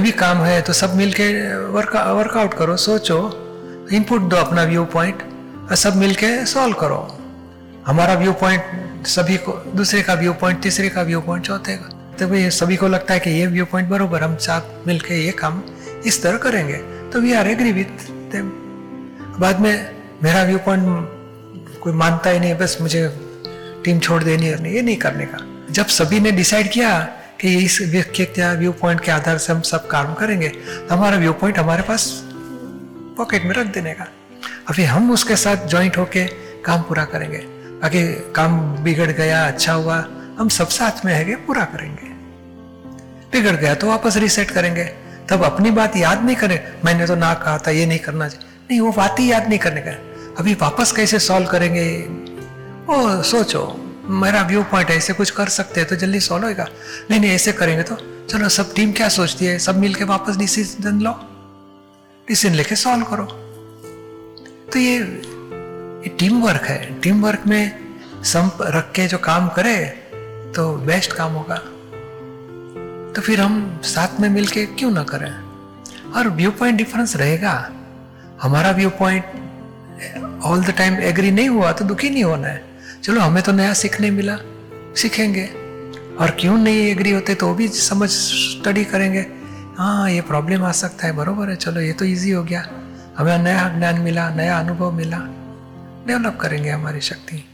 भी काम है तो सब मिलके वर्क वर्कआउट करो, सोचो इनपुट दो अपना व्यू पॉइंट और सब मिलके सॉल्व करो। हमारा व्यू पॉइंट सभी को, दूसरे का व्यू पॉइंट तीसरे का व्यू पॉइंट चौथे का। तो भाई, सभी को लगता है कि ये व्यू पॉइंट बरोबर, हम साथ मिलके ये काम इस तरह करेंगे। तो we are agree with them बाद में मेरा व्यू पॉइंट कोई मानता ही नहीं, बस मुझे टीम छोड़ देनी है ये नहीं करने का। जब सभी ने डिसाइड किया कि इस व्यू पॉइंट के आधार से हम सब काम करेंगे। तो हमारा व्यू पॉइंट हमारे पास पॉकेट में रख देने का। अभी हम उसके साथ ज्वाइंट होके काम पूरा करेंगे। बाकी काम बिगड़ गया अच्छा हुआ, हम सब साथ में है पूरा करेंगे। बिगड़ गया तो वापस रिसेट करेंगे। तब अपनी बात याद नहीं करें, मैंने तो ना कहा था, ये नहीं करना चाहिए। नहीं, वो बात ही याद नहीं करने का। अभी वापस कैसे सॉल्व करेंगे? वो सोचो। मेरा व्यू पॉइंट ऐसे कुछ कर सकते हैं तो जल्दी सॉल्व होगा नहीं नहीं ऐसे करेंगे तो। चलो सब टीम क्या सोचती है? सब मिलके वापस डिसीज़न लो। डिसीज़न लेके सॉल्व करो। तो ये, ये टीम वर्क है। टीम वर्क में संप रख के जो काम करे तो बेस्ट काम होगा। तो फिर हम साथ में मिलके क्यों ना करें? और व्यू पॉइंट डिफरेंस रहेगा। हमारा view point all the time agree नहीं हुआ तो दुखी नहीं होना है। चलो, हमें तो नया सीखने मिला। सीखेंगे। और क्यों नहीं एग्री होते तो भी समझ स्टडी करेंगे। हाँ ये प्रॉब्लम आ सकता है, बरोबर है। चलो, ये तो इजी हो गया। हमें नया ज्ञान मिला, नया अनुभव मिला। डेवलप करेंगे हमारी शक्ति।